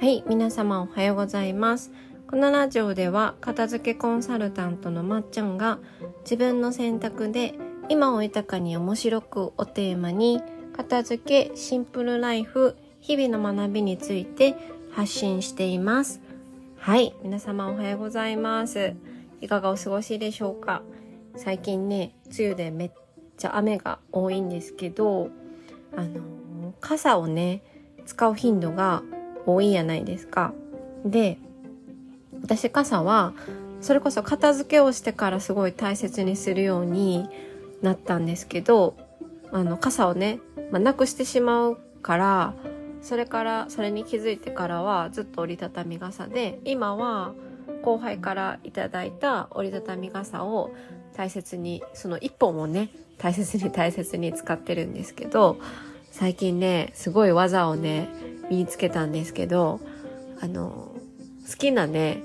はい、皆様おはようございます。このラジオでは片付けコンサルタントのまっちゃんが自分の選択で今を豊かに面白くをテーマに片付け、シンプルライフ、日々の学びについて発信しています。はい、皆様おはようございます。いかがお過ごしでしょうか？最近ね、梅雨でめっちゃ雨が多いんですけど、あの、傘をね、使う頻度が多いやないですか。で、私傘は、それこそ片付けをしてからすごい大切にするようになったんですけど、あの、傘をね、まあ、なくしてしまうから、それから、それに気づいてからはずっと折りたたみ傘で、今は後輩からいただいた折りたたみ傘を大切に、その一本をね、大切に大切に使ってるんですけど、最近ね、すごい技をね、身につけたんですけど、あの、好きなね、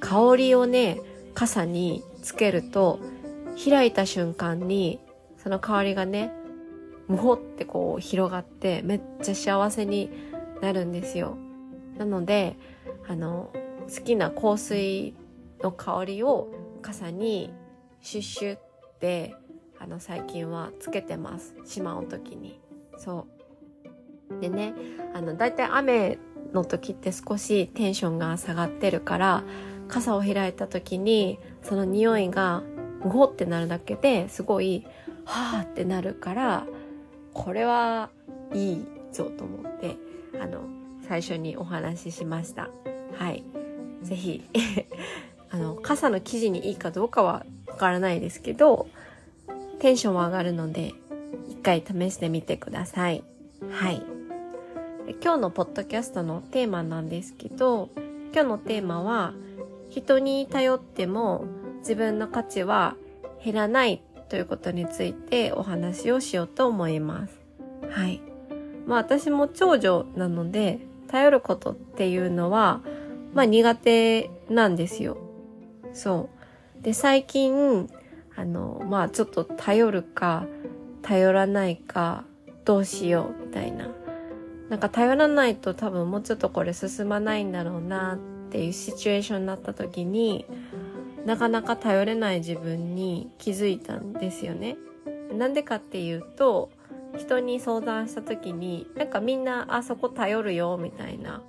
香りをね、傘につけると、開いた瞬間に、その香りがね、むほってこう広がって、めっちゃ幸せになるんですよ。なので、あの、好きな香水の香りを傘にシュッシュって、あの、最近はつけてます。しまう時に。そう。でね、あの、だいたい雨の時って少しテンションが下がってるから、傘を開いた時に、その匂いが、むほってなるだけですごい、はーってなるから、これはいいぞと思って、あの、最初にお話ししました。はい。ぜひ、あの、傘の生地にいいかどうかはわからないですけど、テンションは上がるので、一回試してみてください。はい。今日のポッドキャストのテーマなんですけど、今日のテーマは、人に頼っても自分の価値は減らないということについてお話をしようと思います。はい。まあ私も長女なので、頼ることっていうのは、まあ苦手なんですよ。そう。で、最近、あの、まあちょっと頼るか、頼らないか、どうしようみたいな。なんか頼らないと多分もうちょっとこれ進まないんだろうなっていうシチュエーションになった時に、なかなか頼れない自分に気づいたんですよね。なんでかっていうと、人に相談した時に、なんかみんな、あそこ頼るよ、みたいな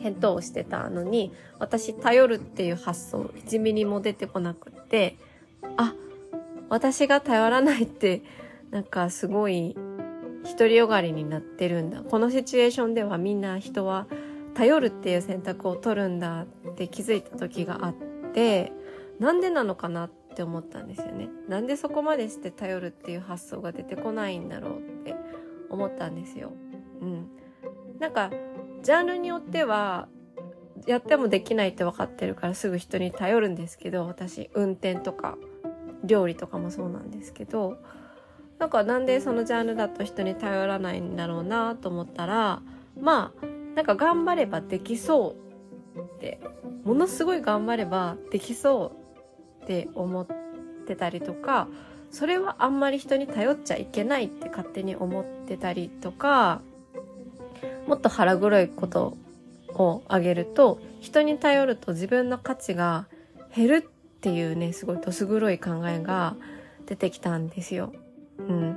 返答をしてたのに、私頼るっていう発想1ミリも出てこなくって、あ、私が頼らないって、なんかすごい独りよがりになってるんだ。このシチュエーションではみんな人は頼るっていう選択を取るんだって気づいた時があって、なんでなのかなって思ったんですよね。なんでそこまでして頼るっていう発想が出てこないんだろうって思ったんですよ。うん。なんか、ジャンルによっては、やってもできないって分かってるからすぐ人に頼るんですけど、私、運転とか、料理とかもそうなんですけど、なんかなんでそのジャンルだと人に頼らないんだろうなと思ったら、まあ、なんか頑張ればできそうって、ものすごい頑張ればできそうって思ってたりとか、それはあんまり人に頼っちゃいけないって勝手に思ってたりとか、もっと腹黒いことをあげると、人に頼ると自分の価値が減るっていうね、すごいどす黒い考えが出てきたんですよ。うん。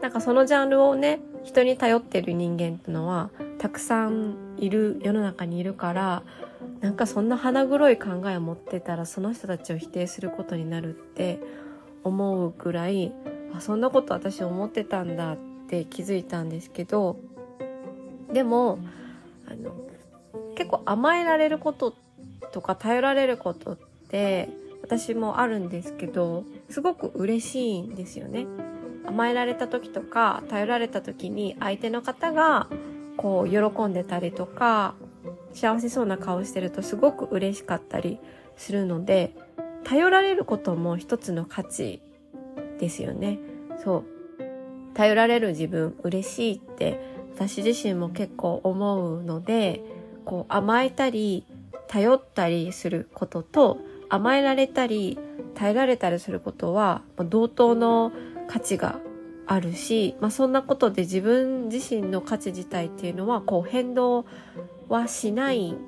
なんかそのジャンルをね、人に頼ってる人間ってのは、たくさんいる、世の中にいるから、なんかそんな腹黒い考えを持ってたら、その人たちを否定することになるって思うくらい、あ、そんなこと私思ってたんだって気づいたんですけど、でも、あの、結構甘えられることとか頼られることって、私もあるんですけど、すごく嬉しいんですよね。甘えられた時とか、頼られた時に相手の方が、こう、喜んでたりとか、幸せそうな顔してるとすごく嬉しかったりするので、頼られることも一つの価値ですよね。そう。頼られる自分嬉しいって私自身も結構思うので、こう甘えたり頼ったりすることと甘えられたり頼られたりすることは同等の価値があるし、まあ、そんなことで自分自身の価値自体っていうのはこう変動はしないん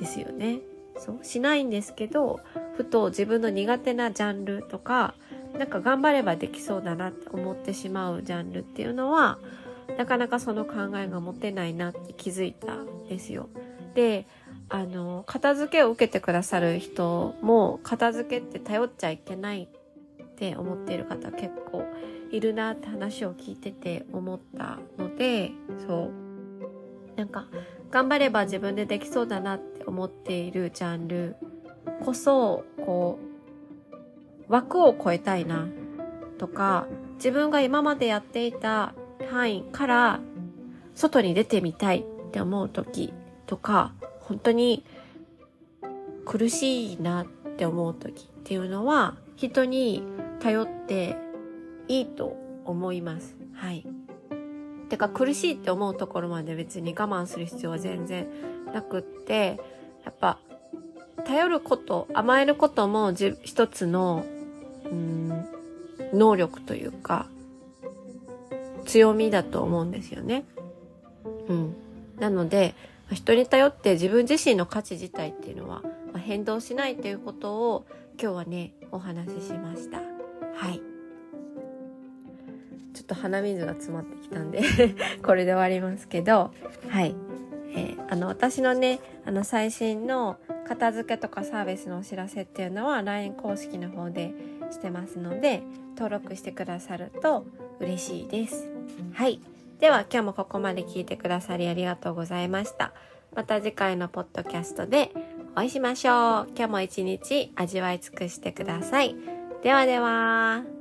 ですよね。そうしないんですけどふと自分の苦手なジャンルとかなんか頑張ればできそうだなって思ってしまうジャンルっていうのはなかなかその考えが持てないなって気づいたんですよ。であの片付けを受けてくださる人も片付けって頼っちゃいけないって思っている方結構いるなって話を聞いてて思ったのでそう。なんか頑張れば自分でできそうだなって思っているジャンルこそこう枠を超えたいなとか自分が今までやっていた範囲から外に出てみたいって思う時とか本当に苦しいなって思う時っていうのは人に頼っていいと思います。はい。てか苦しいって思うところまで別に我慢する必要は全然なくって、やっぱ頼ること、甘えることも一つの、うん、能力というか、強みだと思うんですよね。うん。なので、人に頼って自分自身の価値自体っていうのは変動しないということを今日はね、お話ししました。はい。ちょっと鼻水が詰まってきたんで これで終わりますけど、はい。えー、あの、私のね、あの、最新の片付けとかサービスのお知らせっていうのは LINE 公式の方でしてますので、登録してくださると嬉しいです。はい。では今日もここまで聞いてくださりありがとうございました。また次回のポッドキャストでお会いしましょう。今日も一日味わい尽くしてください。ではでは。